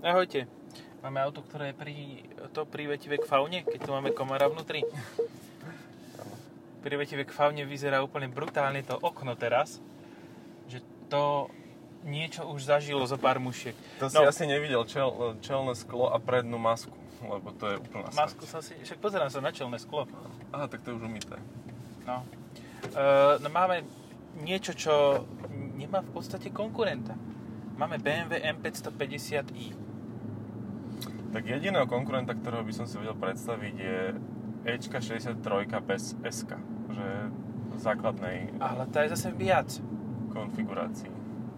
Ahojte. Máme auto, ktoré je pri, to privetivé k faune, keď tu máme komára vnútri. Privetivé k faune vyzerá úplne brutálne to okno teraz, že to niečo už zažilo zo pár mušiek. To si No. asi nevidel čel, čelné sklo a prednú masku, lebo to je úplná Masku smrť. som si, však pozerám sa na čelné sklo. Aha, tak to je už umyté. No. Uh, no máme niečo, čo nemá v podstate konkurenta. Máme BMW M550i. Tak jediného konkurenta, ktorého by som si vedel predstaviť je Ečka 63 bez SK, že základnej Ale tá je zase viac. konfigurácii.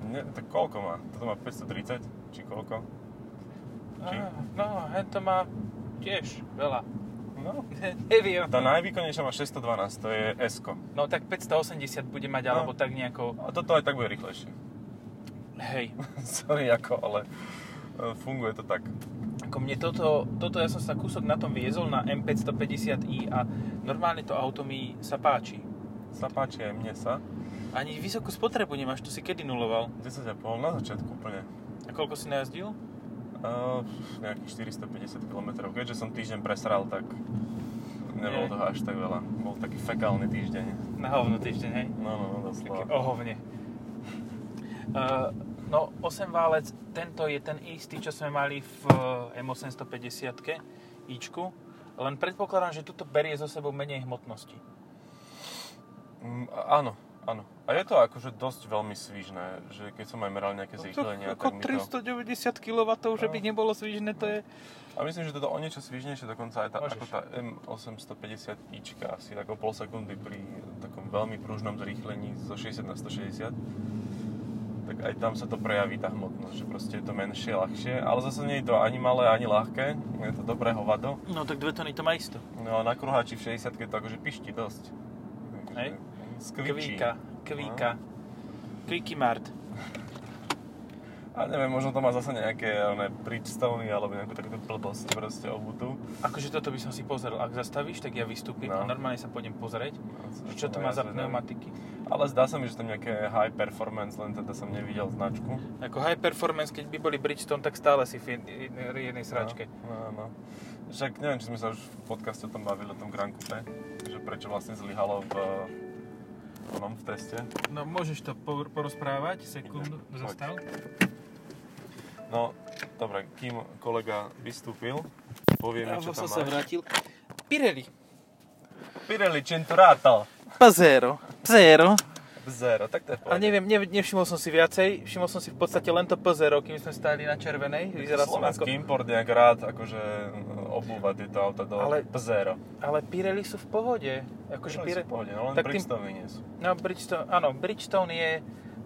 Ne, tak koľko má? Toto má 530? Či koľko? Či? Á, No, to má tiež veľa. No. Neviem. Tá najvýkonnejšia má 612, to je s No tak 580 bude mať, No. alebo tak nejako... A toto aj tak bude rýchlejšie. Hej. Sorry, ako, ale funguje to tak. Ako mne toto, toto ja som sa kúsok na tom viezol na M550i a normálne to auto mi sa páči. Sa páči aj mne sa. Ani vysokú spotrebu nemáš, to si kedy nuloval? 10,5 na začiatku úplne. A koľko si najazdil? Uh, nejakých 450 km. Keďže som týždeň presral, tak nebolo toho až tak veľa. Bol taký fekálny týždeň. Na hovno týždeň, hej? No, no, no, doslova. ohovne. Uh, no, 8 válec, tento je ten istý, čo sme mali v eh, M850 ičku, len predpokladám, že tuto berie so sebou menej hmotnosti. Mm, áno, áno. A je to akože dosť veľmi svížne, že keď som aj meral nejaké zrýchlenia, ako tak mi to... 390 kW, že by No. nebolo svížne, to je... A myslím, že toto o niečo svížnejšie, dokonca aj tá, Môžeš. ako tá M850 ička, asi tak o pol sekundy pri takom veľmi pružnom zrýchlení zo 60 na 160 tak aj tam sa to prejaví tá hmotnosť, že proste je to menšie, ľahšie, ale zase nie je to ani malé, ani ľahké, je to dobré hovado. No tak 2 tony to má isto. No a na kruháči v 60 to akože pišti dosť. Hej. Skvičí. Kvíka, kvíka. Kvíky Mart. A neviem, možno to má zase nejaké one, Bridgestone alebo nejakú takúto blbosť proste obutú. Akože toto by som si pozrel. Ak zastavíš, tak ja vystúpim No. a normálne sa pôjdem pozrieť, No, čo to má za pneumatiky. Ale zdá sa mi, že tam nejaké high performance, len teda som nevidel značku. Ako high performance, keď by boli Bridgestone, tak stále si v jed- jednej, sračke. No, no, no. Však neviem, či sme sa už v podcaste o tom bavili, o tom Grand Coupe, že prečo vlastne zlyhalo v onom v teste. No môžeš to por- porozprávať, sekundu, Ide. zostav. No, dobre, kým kolega vystúpil, povieme, čo som tam sa máš. vrátil. Pirelli. Pirelli Centurato. Pazero. Pzero. Zero, tak to je pohode. neviem, ne, nevšimol som si viacej. Všimol som si v podstate len to Pzero, kým sme stáli na červenej. Vyzerá som ako... Import nejak rád akože obúva tieto auta do Ale- Zero. Ale Pirelli sú v pohode. Akože Pirelli sú Pire... v pohode, no len tak tým- Bridgestone nie sú. No, Bridgestone, áno, Bridgestone je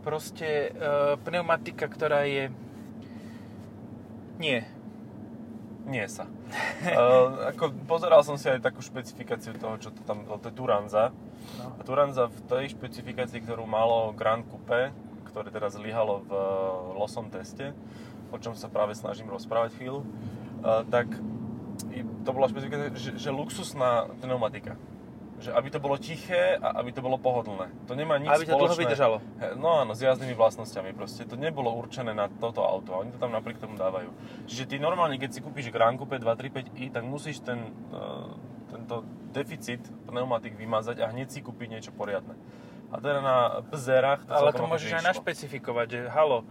proste uh, pneumatika, ktorá je... Nie. Nie sa. uh, ako pozeral som si aj takú špecifikáciu toho, čo to tam, to je Turanza. No. A Turanza v tej špecifikácii, ktorú malo Grand Coupe, ktoré teraz zlyhalo v eh, losom teste, o čom sa práve snažím rozprávať chvíľu, uh, tak to bola špecifikácia, že, že luxusná pneumatika. Že aby to bolo tiché a aby to bolo pohodlné. To nemá nič Aby to dlho spoločné. vydržalo. No áno, s jazdnými vlastnosťami proste. To nebolo určené na toto auto oni to tam napriek tomu dávajú. Čiže ty normálne, keď si kúpiš Grand Coupe 235i, tak musíš ten, uh, tento deficit pneumatik vymazať a hneď si kúpiť niečo poriadne. A teda na Pzerách to Ale to môžeš aj našpecifikovať, že halo,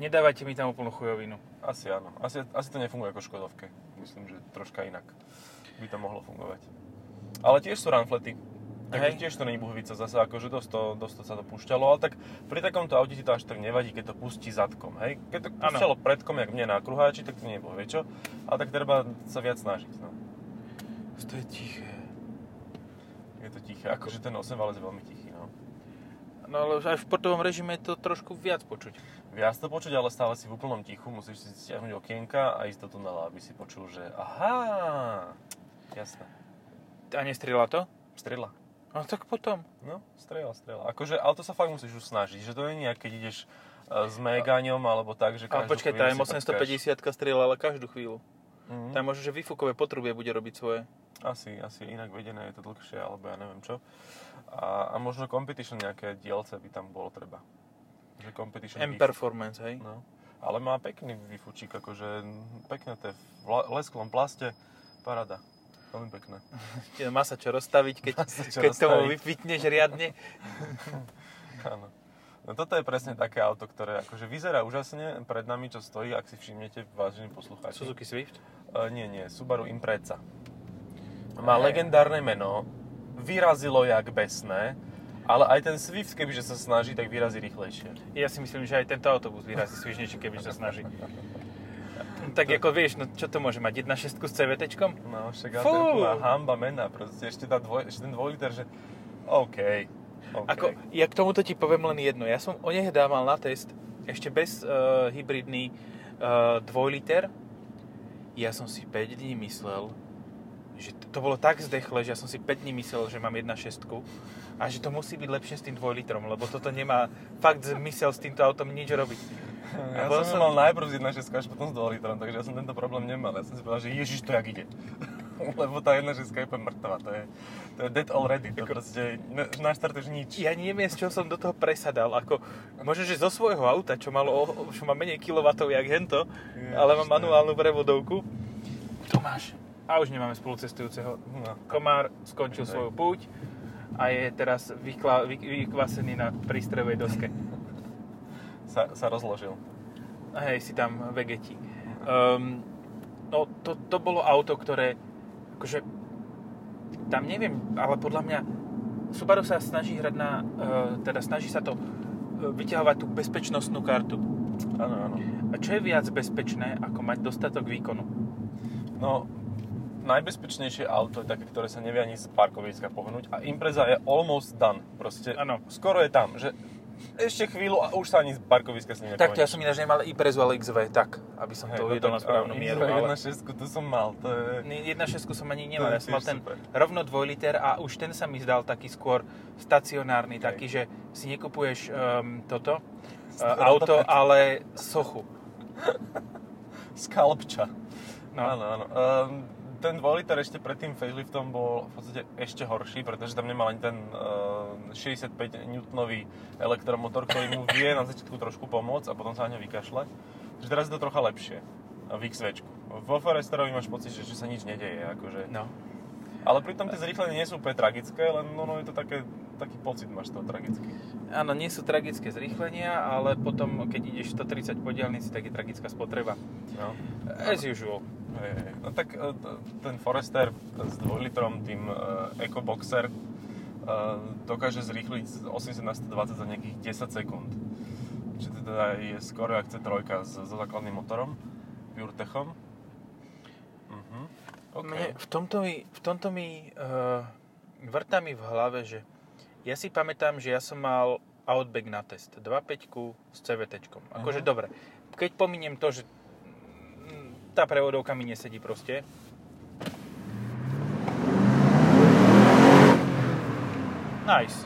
nedávajte mi tam úplnú chujovinu. Asi áno. Asi, asi to nefunguje ako Škodovke. Myslím, že troška inak by to mohlo fungovať. Ale tiež sú runflety. Hej. Takže tiež to není buhvica, zase akože dosť to, dosť to sa to púšťalo, ale tak pri takomto aute ti to až tak nevadí, keď to pustí zadkom, hej? Keď to púšťalo predkom, jak mne na kruháči, tak to nie je čo, ale tak treba sa viac snažiť, no. To je tiché. Je to tiché, akože ten 8 valec je veľmi tichý, no. No ale už aj v športovom režime je to trošku viac počuť. Viac to počuť, ale stále si v úplnom tichu, musíš si stiahnuť okienka a ísť do tunela, aby si počul, že aha, jasné. A nestrieľa to? Strela. No tak potom. No, strela, strela. Akože, ale to sa fakt musíš už snažiť, že to nie je keď ideš e, s Megaňom alebo tak, že Ale každú počkaj, chvíľu tá si M850 strieľala každú chvíľu. Mhm. Tam možno, že výfukové potrubie bude robiť svoje. Asi, asi inak vedené je to dlhšie, alebo ja neviem čo. A, a možno competition nejaké dielce by tam bolo treba. Že competition M beef. Performance, hej? No. Ale má pekný vyfučík, akože pekné to je v lesklom plaste, parada. Veľmi pekné. Má sa čo rozstaviť, keď, čo keď tomu rozstaviť. vypitneš riadne. Áno. No toto je presne také auto, ktoré akože vyzerá úžasne pred nami, čo stojí, ak si všimnete, vážení poslucháči. Suzuki Swift. Uh, nie, nie, Subaru Impreza. Má Hej. legendárne meno, vyrazilo jak besné, ale aj ten Swift, kebyže sa snaží, tak vyrazí rýchlejšie. Ja si myslím, že aj tento autobus vyrazí svižnejšie, keby sa snaží. Tak ako vieš, no čo to môže mať? 1.6 s CVT? No, však Fú. ale to hamba mena, proste ešte, tá dvoj, ešte ten dvojliter, že OK, OK. Ako, ja k tomuto ti poviem len jedno. Ja som onehdá mal na test ešte bez uh, hybridný uh, dvojliter. Ja som si 5 dní myslel, že to, to bolo tak zdechle, že ja som si 5 dní myslel, že mám 1.6 a že to musí byť lepšie s tým dvojlitrom, lebo toto nemá fakt zmysel s týmto autom nič robiť. Ja A potom som, mal najprv z 1.6 až potom s 2 litrom, takže ja som tento problém nemal. Ja som si povedal, že ježiš, to jak ide. Lebo tá 1.6 je úplne mŕtva, to je, to je dead already, to proste, ne- naštartuješ nič. Ja neviem, z čoho som do toho presadal. Ako, možno, že zo svojho auta, čo, malo, čo má menej kilovatov jak hento, Ježiš, ale má manuálnu prevodovku. Tomáš. A už nemáme spolucestujúceho. No. Komár skončil Hej. svoju púť a je teraz vykla, vy, vykvasený na prístrojovej doske. Sa, sa rozložil. Hej, si tam vegeti. Um, no, to, to bolo auto, ktoré, akože, tam neviem, ale podľa mňa Subaru sa snaží hrať na, uh, teda snaží sa to uh, vyťahovať tú bezpečnostnú kartu. Áno, áno. A čo je viac bezpečné, ako mať dostatok výkonu? No, najbezpečnejšie auto je také, ktoré sa nevie ani z parkoviska pohnúť a Impreza je almost done. Proste Áno. skoro je tam, že ešte chvíľu a už sa ani z parkoviska s ním Takto ja nepohneš. som ináč nemal Iprezu, ale XV, tak, aby som Hej, to no uvedol tak, na správnu mieru. Ale 1.6 tu som mal, to je... 1.6 som ani nemal, To ja som mal ten super. rovno 2 liter a už ten sa mi zdal taký skôr stacionárny, Hej. taký, že si nekupuješ um, toto uh, auto. ale sochu. Skalpča. No. Áno, áno. Um, ten 2 liter ešte pred tým faceliftom bol v podstate ešte horší, pretože tam nemal ani ten uh, 65 Newtonový elektromotor, ktorý mu vie na začiatku trošku pomôcť a potom sa na ňo vykašle. Takže teraz je to trocha lepšie v XV. Vo Foresterovi máš pocit, že, že sa nič nedeje. Akože. No. Ale pritom tie zrýchlenia nie sú úplne tragické, len no, no, je to také, taký pocit máš toho tragický. Áno, nie sú tragické zrýchlenia, ale potom, keď ideš 130 po diaľnici, tak je tragická spotreba. No. As usual. Hej, hej. No tak e, ten Forester s 2 litrom, tým uh, EcoBoxer, uh, dokáže zrýchliť z 80 na 120 za nejakých 10 sekúnd. Čiže teda je skoro jak C3 s, so základným motorom, PureTechom. Mhm. OK. Mne, v tomto mi, v tomto mi uh, vrta mi v hlave, že ja si pamätám, že ja som mal Outback na test. 2.5 s CVT. Akože Mhm. dobre. Keď pominiem to, že mm, tá prevodovka mi nesedí proste. Nice.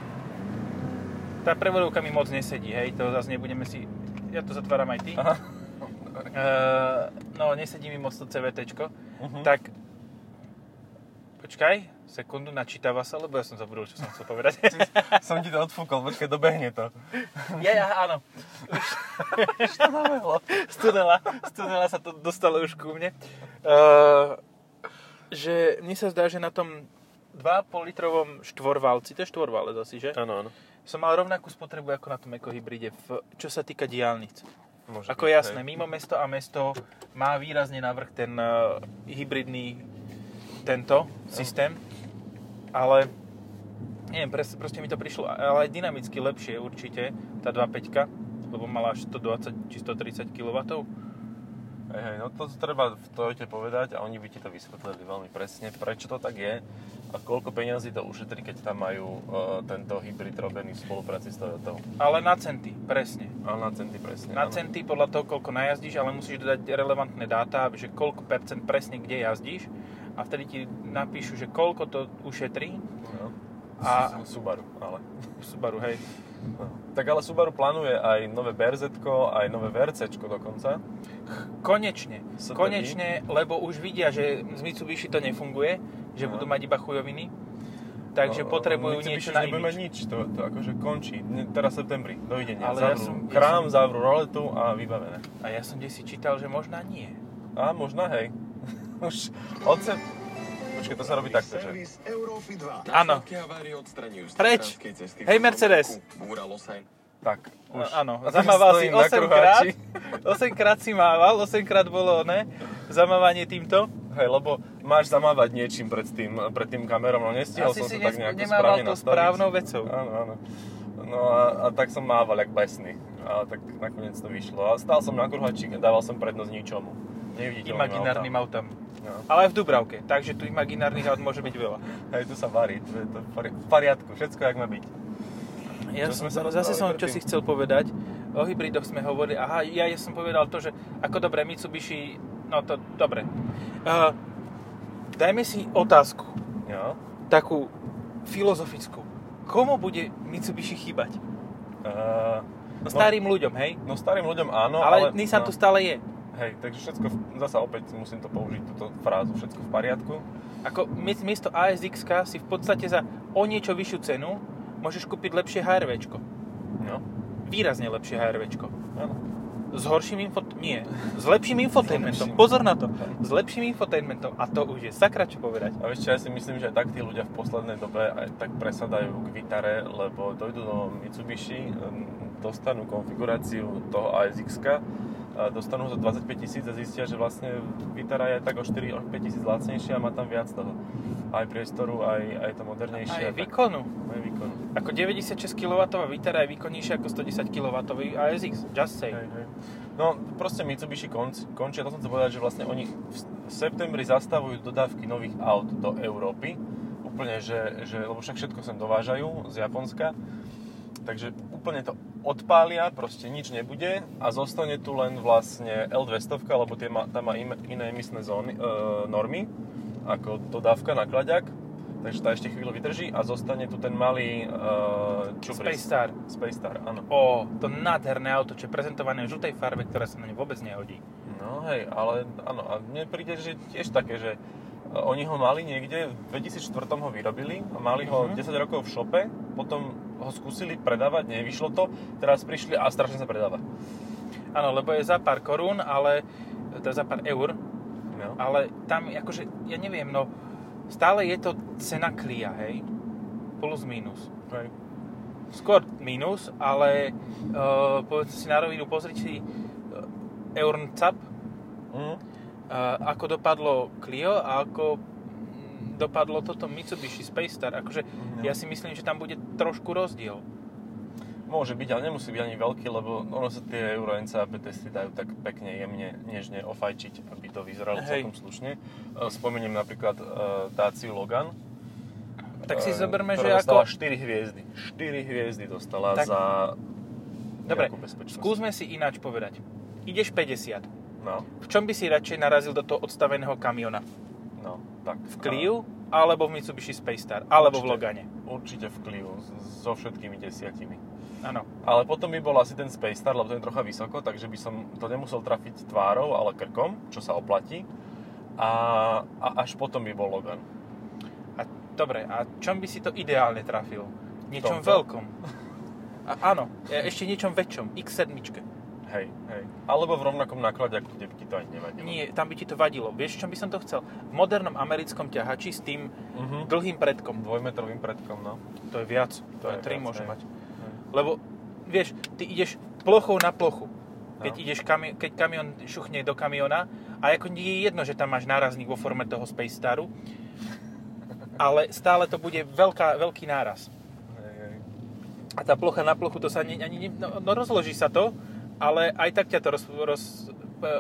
Tá prevodovka mi moc nesedí, hej, to zase nebudeme si... Ja to zatváram aj ty. Aha. Uh, no, nesedí mi moc to CVT. Mhm. Tak, počkaj, sekundu, načítava sa, lebo ja som zabudol, čo som chcel povedať. Som ti to odfúkol, počkaj, dobehne to. ja, ja, áno. Čo to nabehlo? Z tunela, z tunela sa to dostalo už ku mne. Uh, že mne sa zdá, že na tom 2,5 litrovom štvorvalci, to je štvorvalec asi, že? Áno, áno. Som mal rovnakú spotrebu ako na tom ekohybride, v, čo sa týka diálnic. Môže Ako byť, jasné, hej. mimo mesto a mesto má výrazne navrh ten uh, hybridný tento systém, ale neviem, pres, proste mi to prišlo, ale aj dynamicky lepšie určite, tá 2.5, lebo mala až 120 či 130 kW. Hej, hej, no to treba v Toyote povedať a oni by ti to vysvetlili veľmi presne, prečo to tak je a koľko peňazí to ušetrí, keď tam majú uh, tento hybrid robený v spolupráci s Toyotou. Ale na centy, presne. A na centy presne. Na áno. centy podľa toho, koľko najazdíš, ale musíš dodať relevantné dáta, že koľko percent presne kde jazdíš a vtedy ti napíšu, že koľko to ušetrí No. A-. Subaru, ale. Subaru, hej. No. Tak ale Subaru plánuje aj nové brz aj nové VRC dokonca. Konečne, STI? konečne, lebo už vidia, že z Mitsubishi to nefunguje, že No. budú mať iba chujoviny. takže potrebujú Mitsubishi niečo na nebude mať nič, to, to akože končí. Teraz septembri, dovidenia. Ale Ale ja zavrú som- ja krám, som- zavrú roletu a vybavené. A ja som kde si čítal, že možná nie. A možno hej. Už od sep... Počkej, to sa robí takto, že... Servis Európy 2. Áno. Preč. Hej, Mercedes. Tak, už. Áno, teraz zamával si stojím na 8 krát, kruháči. 8 krát si mával, 8 krát bolo ne, zamávanie týmto. Hej, lebo máš zamávať niečím pred tým, pred tým kamerom, no nestihol Asi som si sa tak nes- nejako správne to nastaviť. správnou vecou. Áno, áno. No a, a tak som mával jak besný. A tak nakoniec to vyšlo. A stál som na kruhačík a dával som prednosť ničomu. Neviditeľným Imaginárnym autám. autom. No. Ale aj v Dubravke, takže tu imaginárnych aut môže byť veľa. Hej, tu sa varí, tu je to v pori- v poriadku, všetko jak má byť. Ja Čo som, sa zase rozprávali som, čo si chcel povedať, o hybridoch sme hovorili, aha, ja, ja som povedal to, že ako dobre Mitsubishi, no to dobre. Uh, dajme si otázku, Jo. takú filozofickú. Komu bude Mitsubishi chýbať? Uh, No, starým ľuďom, hej? no starým ľuďom áno, ale, ale... Nissan no, tu stále je. Hej, takže všetko, v- zasa opäť musím to použiť, túto frázu, všetko v poriadku. Ako mi- miesto ASX si v podstate za o niečo vyššiu cenu môžeš kúpiť lepšie HRVčko. No, Výrazne lepšie HRVčko. áno. S horším infot... Nie. S lepším infotainmentom. Pozor na to. S lepším infotainmentom. A to už je sakra čo povedať. A vieš čo, ja si myslím, že aj tak tí ľudia v poslednej dobe aj tak presadajú k Vitare, lebo dojdú do Mitsubishi, dostanú konfiguráciu toho ASX, dostanú za 25 tisíc a zistia, že vlastne Vitara je tak o 4 o 5 tisíc lacnejšia a má tam viac toho. Aj priestoru, aj, aj to modernejšie. Aj výkonu. Aj výkonu. Ako 96 kW Vitara je výkonnejšia ako 110 kW ASX. Just say. Hej, hej. No, proste Mitsubishi konč, končia, to som chcel povedať, že vlastne oni v septembri zastavujú dodávky nových aut do Európy. Úplne, že, že lebo však všetko sem dovážajú z Japonska. Takže úplne to odpália, proste nič nebude a zostane tu len vlastne L200, lebo tie má, tam má im- iné emisné zóny, e, normy, ako dodávka na klaďak. Takže tá ešte chvíľu vydrží a zostane tu ten malý e, čubris. Space Star. Space Star, áno. O, to nádherné auto, čo je prezentované v žltej farbe, ktorá sa na ne vôbec nehodí. No hej, ale áno, a mne príde, že tiež také, že e, oni ho mali niekde, v 2004 ho vyrobili mali ho Mhm. 10 rokov v šope, potom ho skúsili predávať, nevyšlo to, teraz prišli a strašne sa predáva. Áno, lebo je za pár korún, ale to je za pár eur, No. ale tam akože, ja neviem, no stále je to cena Clia, hej? Plus minus. Hej. Skôr minus, ale uh, povedzme si na rovinu, pozrite si uh, Eurncap, Mhm. Uh, ako dopadlo Clio a ako mm, dopadlo toto Mitsubishi Space Star. Akože No. ja si myslím, že tam bude trošku rozdiel. Môže byť, ale nemusí byť ani veľký, lebo ono sa tie Euro NCAP testy dajú tak pekne, jemne, nežne ofajčiť, aby to vyzeralo Hej. celkom slušne. E, Spomeniem napríklad e, Dacia Logan. Tak si e, zoberme, že ako... 4 hviezdy. 4 hviezdy dostala Tak- za Dobre, skúsme si ináč povedať. Ideš 50. No, V čom by si radšej narazil do toho odstaveného kamiona? no, tak. V Clio alebo v Mitsubishi Space Star? Alebo v Určite. Logane? Určite v Clio, so všetkými desiatimi. Áno. Ale potom by bol asi ten Space Star, lebo ten je trocha vysoko, takže by som to nemusel trafiť tvárou, ale krkom, čo sa oplatí. A, a až potom by bol Logan. A, dobre, a čom by si to ideálne trafil? Niečom tomto? veľkom. A, áno, e, ešte niečom väčšom. X7. Hej, hej. Alebo v rovnakom náklade, ako ti to ani nevadilo. Nie, tam by ti to vadilo. Vieš, čom by som to chcel? V modernom americkom ťahači s tým Mhm. dlhým predkom. Dvojmetrovým predkom, no. To je viac. To, To je je 3 viac, môže hej. mať. Lebo, vieš, ty ideš plochou na plochu. Keď, No. ideš kami- keď kamion šuchne do kamiona a ako nie je jedno, že tam máš nárazník vo forme toho Space Staru, ale stále to bude veľká, veľký náraz. Hej, hej. A tá plocha na plochu, to sa ani, ani no, no rozloží sa to, ale aj tak ťa to roz, roz, e,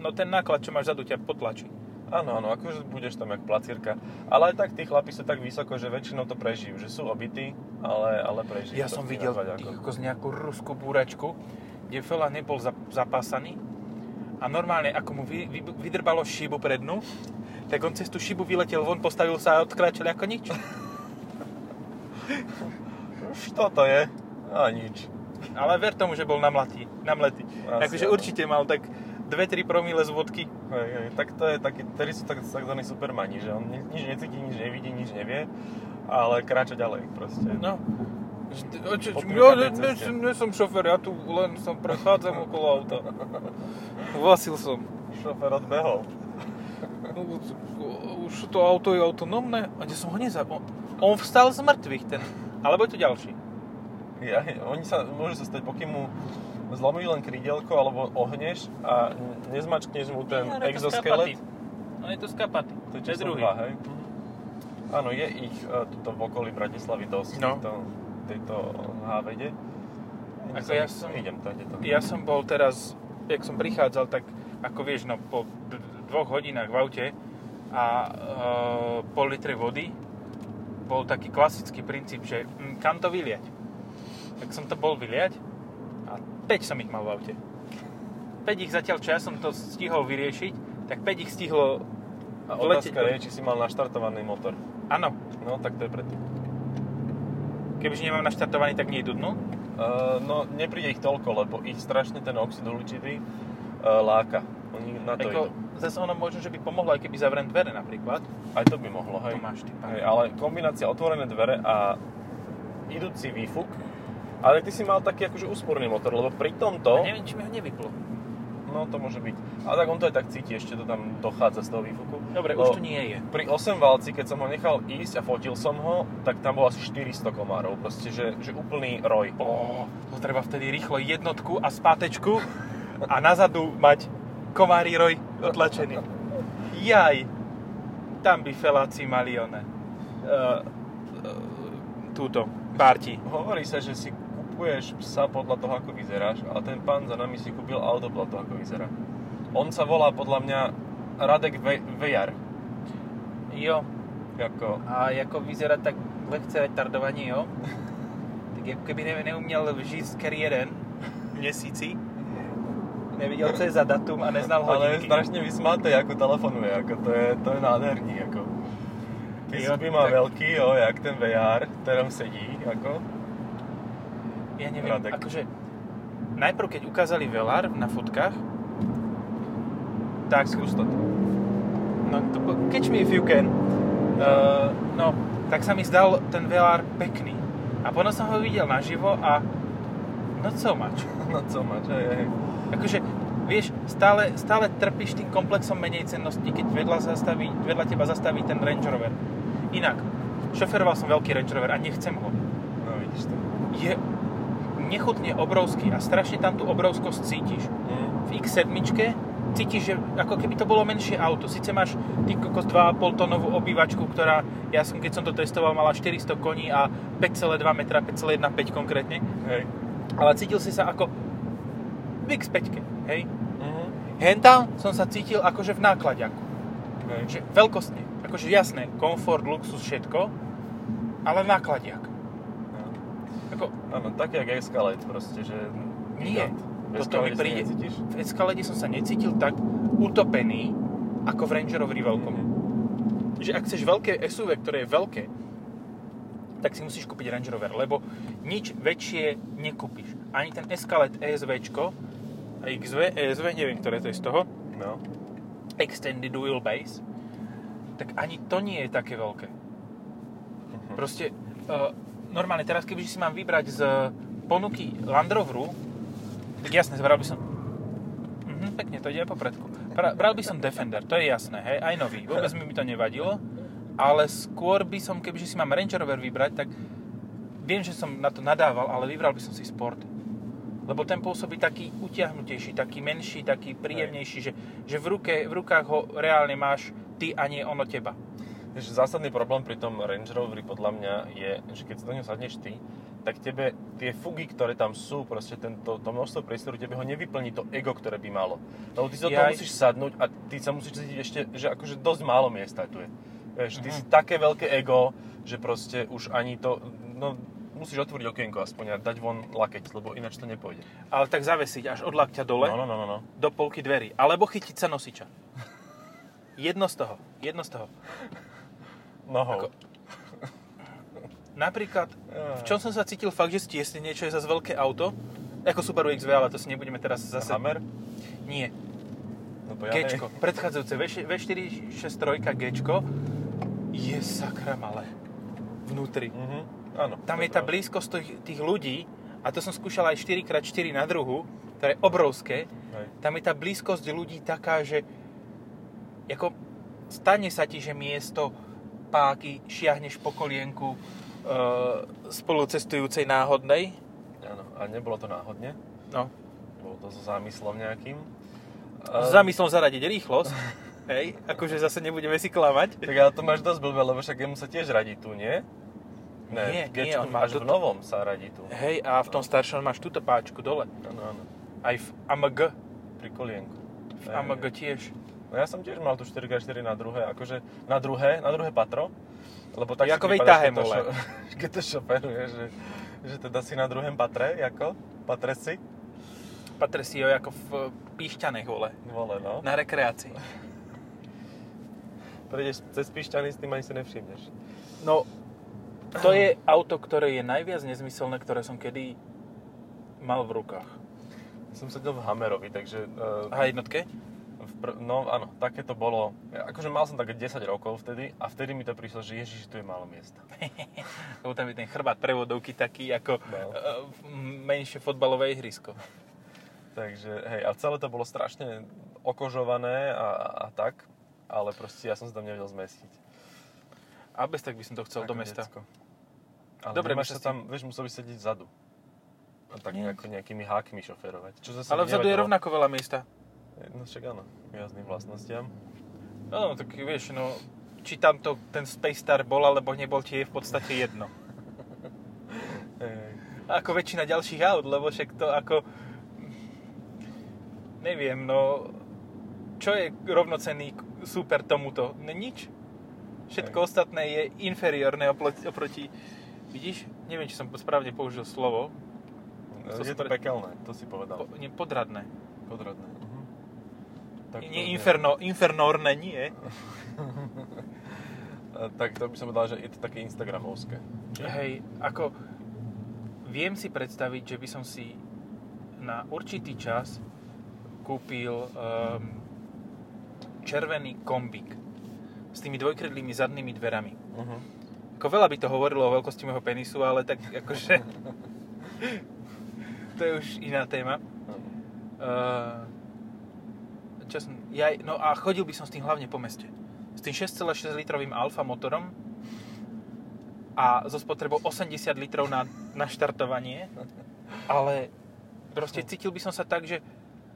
no ten náklad, čo máš vzadu, ťa potlačí. Áno, áno, akože budeš tam jak placírka. Ale aj tak tí chlapi sú tak vysoko, že väčšinou to prežijú. Že sú obití, ale, ale prežijú. Ja to som videl ako- z nejakú ruskú búračku, kde fela nebol zap- zapásaný a normálne, ako mu vy, vy, vydrbalo šibu prednú, tak on cez tú šibu vyletel von, postavil sa a odkráčal ako nič. Čo to je? A nič. Ale ver tomu, že bol namlatý. namletý. Áno. určite mal tak 2-3 promile z vodky. Hej, hej, tak to je taký, ktorí sú tak, tzv. supermani, že on ni- nič necíti, nič nevidí, nič nevie. ale kráča ďalej proste. No. Čo- Ja ne, ne, som šofer, ja tu len som prechádzam okolo auta. Vasil som. Šofer odbehol. Už to auto je autonómne a kde som ho nezabol. On vstal z mŕtvych ten. Alebo je to ďalší. Ja, oni sa, môže sa stať, pokým mu zlomí len krídelko alebo ohneš a nezmačkneš mu ten No, exoskelet. No je to skapaty. To je To je druhý. dva, hej? Áno, je ich uh, tuto v okolí Bratislavy dosť, No. tejto, tejto hávede. Ako ja som- Idem tady to. Ja som bol teraz, jak som prichádzal, tak ako vieš, no po d- dvoch hodinách v aute a e, pol litre vody bol taký klasický princíp, že mm, kam to vyliať. Tak som to bol vyliať a 5 som ich mal v aute. 5 ich zatiaľ, čo ja som to stihol vyriešiť, tak 5 ich stihlo A otázka do- je, či si mal naštartovaný motor. Áno, No, tak to je preto. kebyže nemám naštartovaný, tak nejdu dnu. Uh, no, nepríde ich toľko, lebo ich strašne ten oxid uhličitý uh, láka. Oni na to Ako, idú. zase ono možno, že by pomohlo, aj keby zavriem dvere napríklad. Aj to by mohlo, hej. To máš ty, hej ale kombinácia otvorené dvere a idúci výfuk. Ale ty si mal taký akože úsporný motor, lebo pri tomto... A neviem, či mi ho nevyplo. No, to môže byť. A tak on to aj tak cíti, ešte to tam dochádza z toho výfuku. Dobre, Lebo už tu nie je. Pri 8 valci, keď som ho nechal ísť a fotil som ho, tak tam bolo asi 400 komárov. Proste, že, že úplný roj. Ó, to treba vtedy rýchlo jednotku a spátečku a nazadu mať komári roj otlačený. Jaj, tam by feláci mali one. Uh, uh, túto, párti. Hovorí sa, že si kupuješ psa podľa toho, ako vyzeráš, ale ten pán za nami si kúpil auto podľa toho, ako vyzerá. On sa volá podľa mňa Radek Ve- Vejar. Jo, Ako, a ako vyzerá tak lehce retardovanie, jo? Tak ako keby ne, neuměl žít jeden měsíci, neviděl, co je za datum a neznal ale je hodinky. strašne vysmáté, ako telefonuje, ako to je, to je nádherný, ako. Ty zuby má tak- veľký, jo, jak ten VR, v ktorom sedí, ako. Ja neviem, Radek. akože najprv keď ukázali Velar na fotkách, tak Skús to. no, to, catch me if you can. Uh, no, tak sa mi zdal ten Velar pekný. A potom som ho videl naživo a no co mač. No co máš, hej, hej. Akože, vieš, stále, stále trpíš tým komplexom menej cennosti, keď vedľa, zastaví, vedľa teba zastaví ten Range Rover. Inak, šoferoval som veľký Range Rover a nechcem ho. No vidíš to. Je nechutne obrovský a strašne tam tú obrovskosť cítiš. Mm. v X7 cítiš, že ako keby to bolo menšie auto. Sice máš ty kokos 2,5 tonovú obývačku, ktorá, ja som keď som to testoval, mala 400 koní a 5,2 metra, 5,15 konkrétne. Hej. Ale cítil si sa ako v X5, hej. Hentam som sa cítil akože v nákladiaku. Hej. Že veľkostne. Akože jasné, komfort, luxus, všetko, ale nákladiak. Ako, Áno, tak jak Escalade proste, že... Nie. Toto mi príde. necítiš? v Escalade som sa necítil tak utopený, ako v Range Roveri veľkom. Mhm. že ak chceš veľké SUV, ktoré je veľké, tak si musíš kúpiť Range Rover, lebo nič väčšie nekúpiš. Ani ten Escalade ESVčko, XV, ESV, neviem, ktoré to je z toho, No. Extended Wheelbase, tak ani to nie je také veľké. Mhm. Proste, uh, normálne teraz, keby si mám vybrať z ponuky Land Roveru, tak jasne, zbral by som... Mhm, pekne, to ide aj po predku. Bra- Bral by som Defender, to je jasné, hej, aj nový. Vôbec mi by to nevadilo, ale skôr by som, kebyže si mám Range Rover vybrať, tak viem, že som na to nadával, ale vybral by som si Sport. Lebo ten pôsobí taký utiahnutejší, taký menší, taký príjemnejší, že, že v, ruke, v rukách ho reálne máš ty a nie ono teba. Vieš, zásadný problém pri tom Range Roveri podľa mňa je, že keď do neho sadneš ty, tak tebe tie fugy, ktoré tam sú, proste tento, to množstvo priestoru, tebe ho nevyplní to ego, ktoré by malo. Lebo ty sa toho Jaj. musíš sadnúť a ty sa musíš cítiť ešte, že akože dosť málo miesta tu je. Vieš, ty Mhm. si také veľké ego, že proste už ani to, no musíš otvoriť okienko aspoň a dať von lakeť, lebo ináč to nepôjde. Ale tak zavesiť až od lakťa dole. No, no, no, no, no. do polky dverí. Alebo chytiť sa nosiča. Jedno z toho. Jedno z toho. Nohou. Ako- Napríklad, v čom som sa cítil fakt, že stiesne niečo je zase veľké auto, ako Subaru XV, ale to si nebudeme teraz zase... Hammer? Nie, No, ja Gčko. Predchádzajúce V- V463 Gčko je sakra malé. vnútri. Mhm. Áno. Tam je tá pravda. blízkosť tých, tých ľudí, a to som skúšal aj 4x4 na druhu, ktoré je obrovské, Hej. tam je tá blízkosť ľudí taká, že ako stane sa ti, že miesto páky šiahneš po kolienku e, spolucestujúcej náhodnej. Áno. A nebolo to náhodne. No. Bolo to so zámyslom nejakým. S zamyslom zaradiť rýchlosť. Hej, akože zase nebudeme si klamať. Tak ale to máš dosť blbé, lebo však jemu sa tiež radí tu, nie? Nie, v nie, on má až v novom sa radí tu. Hej, a v tom staršom máš túto páčku dole. Áno, áno. Aj v AMG. Pri kolienku. V AMG tiež. No ja som tiež mal tu 4x4 na druhé, akože na druhé, na druhé patro. Lebo tak Jako si vej vypadáš, tahem, keď šo- keď to šoferuješ, že, že teda si na druhém patre, ako? Patre si? Patre si ho ako v píšťanech, vole. Vole, no. Na rekreácii. Prejdeš cez Pišťany, s tým ani si nevšimneš. No, to je auto, ktoré je najviac nezmyselné, ktoré som kedy mal v rukách. Som sedel v Hammerovi, takže... Uh, A jednotke? Pr- no áno, také to bolo. Akože mal som také 10 rokov vtedy a vtedy mi to prišlo, že ježiš, tu je málo miesta. Lebo tam je ten chrbát prevodovky taký ako No. no. menšie fotbalové ihrisko. Takže hej, a celé to bolo strašne okožované a, a tak, ale proste ja som sa tam nevedel zmestiť. A bez tak by som to chcel Ako do mesta. decko. Ale Dobre, sa tam, vieš, musel by sedieť vzadu. A tak Nie. nejako nejakými hákmi šoferovať. Čo zase Ale vzadu je nevadilo. rovnako veľa miesta. No však áno, k jazdným vlastnostiam. No, tak vieš, no, či tam to ten Space Star bol, alebo nebol, ti je v podstate jedno. Ako väčšina ďalších aut, lebo však to ako... Neviem, no... Čo je rovnocenný super tomuto? No nič. Všetko Hej. ostatné je inferiorné oproti, oproti... Vidíš? Neviem, či som správne použil slovo. To Je to pre- pekelné, to si povedal. Po, nie, podradné. Podradné. Tak to nie inferno, infernórne, nie. Tak to by som povedal, že je to také instagramovské. Hej, ako... Viem si predstaviť, že by som si na určitý čas kúpil um, červený kombík s tými dvojkredlými zadnými dverami. Uh-huh. Ako veľa by to hovorilo o veľkosti môjho penisu, ale tak akože... to je už iná téma. Uh, čo som, ja, no a chodil by som s tým hlavne po meste. S tým 6,6 litrovým Alfa motorom a so spotrebou 80 litrov na, na štartovanie. Ale proste cítil by som sa tak, že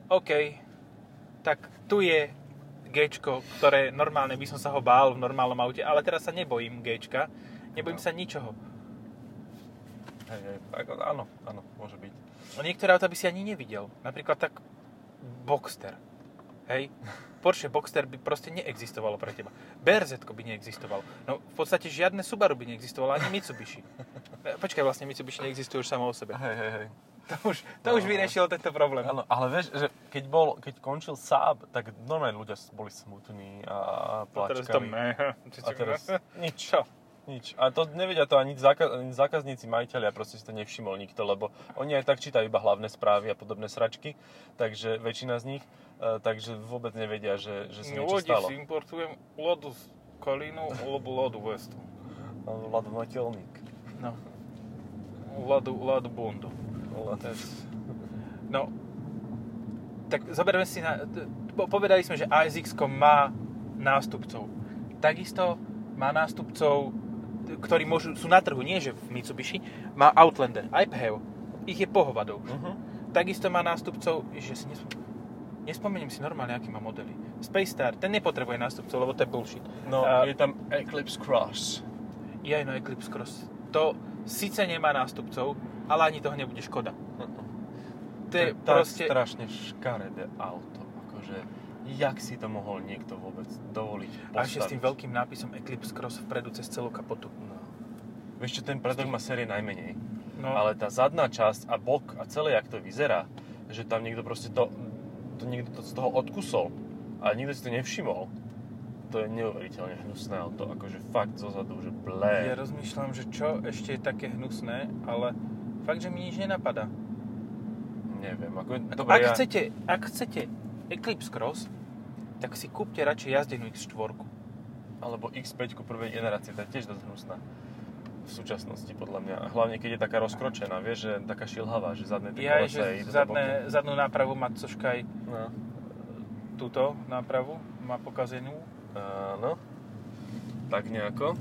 OK, tak tu je Gčko, ktoré normálne by som sa ho bál v normálnom aute, ale teraz sa nebojím Gčka, nebojím No. sa ničoho. Hej, hej, ako, áno, áno, môže byť. No niektoré auta by si ani nevidel. Napríklad tak Boxster. Hej? Porsche Boxster by proste neexistovalo pre teba. BRZ by neexistovalo. No v podstate žiadne Subaru by neexistovalo, ani Mitsubishi. E, Počkaj, vlastne Mitsubishi neexistuje už samo o sebe. Hej, hej, hej. To už, to už vyriešil tento problém. Áno, ale vieš, že keď, bol, keď končil Saab, tak normálne ľudia boli smutní a A teraz to me. A teraz nič. Čo? Nič. A to nevedia to ani, zákaz, zákazníci, majiteľia, proste si to nevšimol nikto, lebo oni aj tak čítajú iba hlavné správy a podobné sračky, takže väčšina z nich, e, takže vôbec nevedia, že, že sa No, niečo stalo. si importujem lodu z Kolínu, alebo lodu Westu. Ladovateľník. No. Ladu, ladu bundu. No, tak zoberme si na... Povedali sme, že ASX má nástupcov. Takisto má nástupcov, ktorí môžu, sú na trhu, nie že v Mitsubishi, má Outlander, aj PHEV. Ich je pohovadou. Uh-huh. Takisto má nástupcov, že si nespom... nespomeniem si normálne, aký má modely. Space Star, ten nepotrebuje nástupcov, lebo to je bullshit. No, A- je tam Eclipse Cross. Je aj no Eclipse Cross. To síce nemá nástupcov, ale ani toho nebude škoda. To je tak proste... strašne škaredé auto. Akože, jak si to mohol niekto vôbec dovoliť postaviť? A ešte s tým veľkým nápisom Eclipse Cross vpredu cez celú kapotu. No. Vieš čo, ten predok má série najmenej. No, Ale tá zadná časť a bok a celé, jak to vyzerá, že tam niekto proste to, to niekto to z toho odkusol a nikto si to nevšimol. To je neuveriteľne hnusné auto, akože fakt zozadu, že blé. ja rozmýšľam, že čo ešte je také hnusné, ale fakt, že mi nič nenapadá. Neviem, ako, dobre, ak, ja, chcete, ak chcete Eclipse Cross, tak si kúpte radšej jazdenú X4. alebo X5 prvej generácie, tá je tiež dosť hnusná. v súčasnosti, podľa mňa. Hlavne, keď je taká rozkročená, vieš, že taká šilhavá, že zadné tie Ja, kolesa že zadné, zadnú nápravu má Coškaj. No. túto nápravu, má pokazenú. Áno. Tak nejako.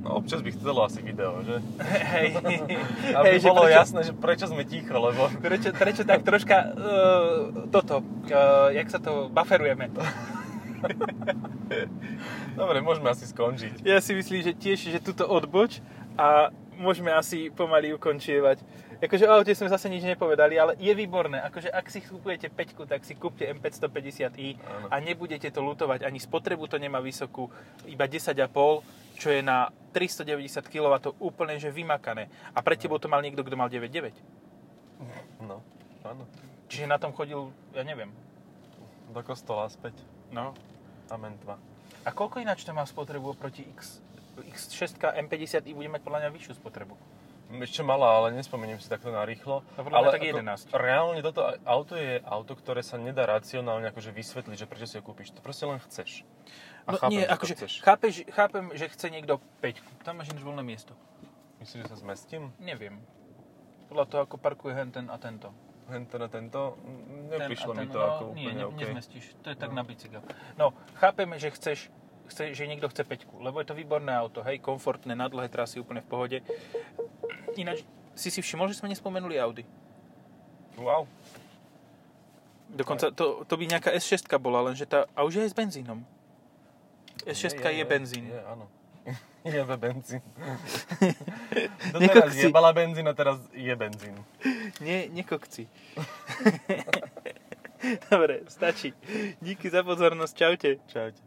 No občas by chcelo asi video, že? Hej, Aby Hej, že bolo prečo- jasné, že prečo sme ticho, lebo... Prečo, prečo tak troška uh, toto, uh, jak sa to bufferujeme. Dobre, môžeme asi skončiť. Ja si myslím, že tiež, že tuto odboč a môžeme asi pomaly ukončievať. Akože o aute sme zase nič nepovedali, ale je výborné. Akože ak si kupujete 5, tak si kúpte M550i Áno. a nebudete to lutovať. Ani spotrebu to nemá vysokú, iba 10,5, čo je na 390 kW úplne že vymakané. A pre tebou to mal niekto, kto mal 9,9. No, áno. Čiže na tom chodil, ja neviem. Do kostola späť. No. Amen 2. A koľko ináč to má spotrebu oproti X? X6 M50i bude mať podľa mňa vyššiu spotrebu. Ešte malá, ale nespomeniem si takto narýchlo. No, ale tak ako 11. Reálne toto auto je auto, ktoré sa nedá racionálne akože vysvetliť, že prečo si ho kúpiš. To proste len chceš. A No chápem, nie, že akože chceš. chápeš, chápem, že chce niekto 5. Tam máš ináč voľné miesto. Myslíš, že sa zmestím? Neviem. Podľa toho, ako parkuje henten a tento. Hento na tento? Ten Neprišlo mi to no, ako nie, úplne ne, OK. nezmestíš. To je tak na bicykel. No, chápeme, že chceš, chce, že niekto chce 5, lebo je to výborné auto, hej, komfortné, na dlhé trasy, úplne v pohode. Ináč, si si všimol, že sme nespomenuli Audi. Wow. Dokonca to, to by nejaká S6 bola, lenže tá, a už je aj s benzínom. S6 je, je, benzín. Je, áno. Jebe benzín. Doteraz si- jebala benzín a teraz je benzín. Nie, nekokci. Dobre, stačí. Díky za pozornosť, čaute. Čaute.